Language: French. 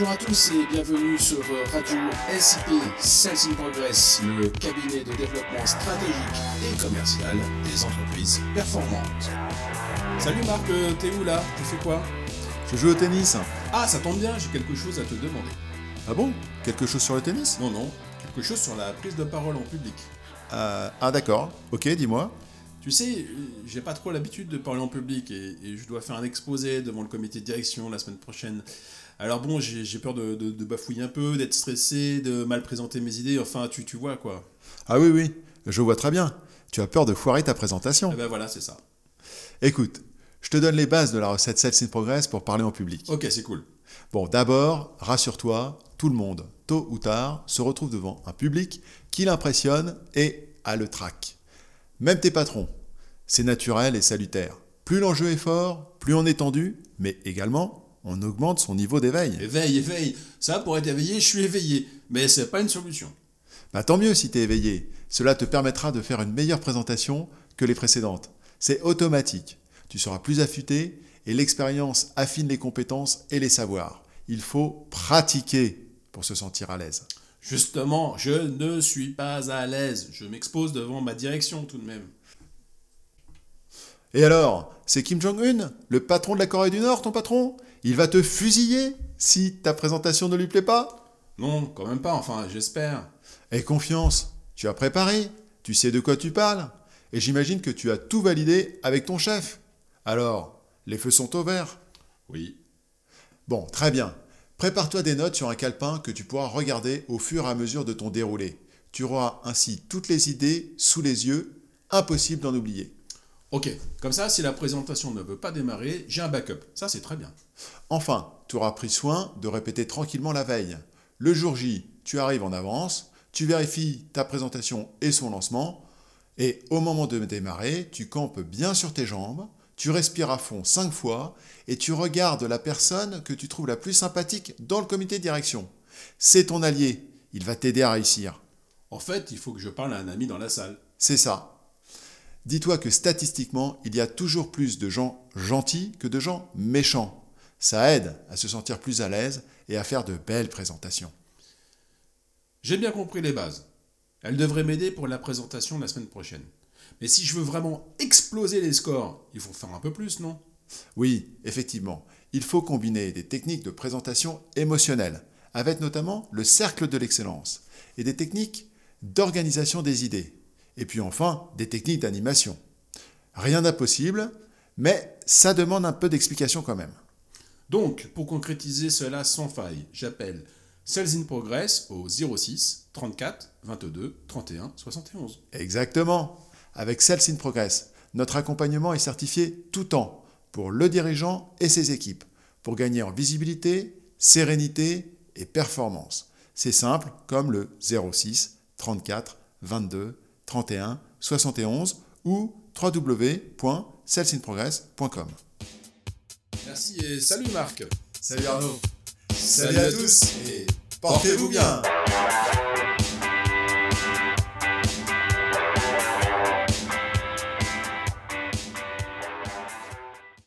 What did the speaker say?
Bonjour à tous et bienvenue sur Radio SIP Sales in Progress, le cabinet de développement stratégique et commercial des entreprises performantes. Salut Marc, euh, t'es où là? Tu fais quoi? Je joue au tennis. Ah, ça tombe bien, j'ai quelque chose à te demander. Ah bon? Quelque chose sur le tennis? Non, non, quelque chose sur la prise de parole en public. Euh, Ah d'accord, ok, dis-moi. Tu sais, j'ai pas trop l'habitude de parler en public et, et je dois faire un exposé devant le comité de direction la semaine prochaine. Alors bon, j'ai j'ai peur de, de- de bafouiller un peu, d'être stressé, de mal présenter mes idées, enfin tu, tu vois quoi. Ah oui, oui, je vois très bien. Tu as peur de foirer ta présentation. Eh ben voilà, c'est ça. Écoute, je te donne les bases de la recette Sales in Progress pour parler en public. Ok, c'est cool. Bon, d'abord, rassure-toi, tout le monde, tôt ou tard, se retrouve devant un public qui l'impressionne et a le trac. Même tes patrons. C'est naturel et salutaire. Plus l'enjeu est fort, plus on est tendu, mais également, on augmente son niveau d'éveil. Éveille, éveille. Ça, pour être éveillé, je suis éveillé. Mais c'est pas une solution. Bah, tant mieux si tu es éveillé. Cela te permettra de faire une meilleure présentation que les précédentes. C'est automatique. Tu seras plus affûté et l'expérience affine les compétences et les savoirs. Il faut pratiquer pour se sentir à l'aise. Justement, je ne suis pas à l'aise. Je m'expose devant ma direction tout de même. Et alors, c'est Kim Jong-un, le patron de la Corée du Nord, ton patron? Il va te fusiller si ta présentation ne lui plaît pas? Non, quand même pas, enfin, j'espère. Aie confiance, tu as préparé, tu sais de quoi tu parles, et j'imagine que tu as tout validé avec ton chef. Alors, les feux sont au vert. Oui. Bon, très bien. Prépare-toi des notes sur un calepin que tu pourras regarder au fur et à mesure de ton déroulé. Tu auras ainsi toutes les idées sous les yeux, impossible d'en oublier. Ok, comme ça, si la présentation ne veut pas démarrer, j'ai un backup. Ça, c'est très bien. Enfin, tu auras pris soin de répéter tranquillement la veille. Le jour J, tu arrives en avance, tu vérifies ta présentation et son lancement, et au moment de démarrer, tu campes bien sur tes jambes, tu respires à fond 5 fois, et tu regardes la personne que tu trouves la plus sympathique dans le comité de direction. C'est ton allié, il va t'aider à réussir. En fait, il faut que je parle à un ami dans la salle. C'est ça. Dis-toi que statistiquement, il y a toujours plus de gens gentils que de gens méchants. Ça aide à se sentir plus à l'aise et à faire de belles présentations. J'ai bien compris les bases. Elles devraient m'aider pour la présentation la semaine prochaine. Mais si je veux vraiment exploser les scores, il faut faire un peu plus, non? Oui, effectivement, il faut combiner des techniques de présentation émotionnelle, avec notamment le cercle de l'excellence, et des techniques d'organisation des idées, et puis enfin des techniques d'animation. Rien d'impossible, mais ça demande un peu d'explication quand même. Donc, pour concrétiser cela sans faille, j'appelle Sales in Progress au 06 34 22 31 71. Exactement. Avec Sales in Progress, notre accompagnement est certifié tout temps pour le dirigeant et ses équipes, pour gagner en visibilité, sérénité et performance. C'est simple comme le 06 34 22 31 71 ou www.salesinprogress.com. Merci et salut Marc Salut Arnaud. Salut à tous et portez-vous bien.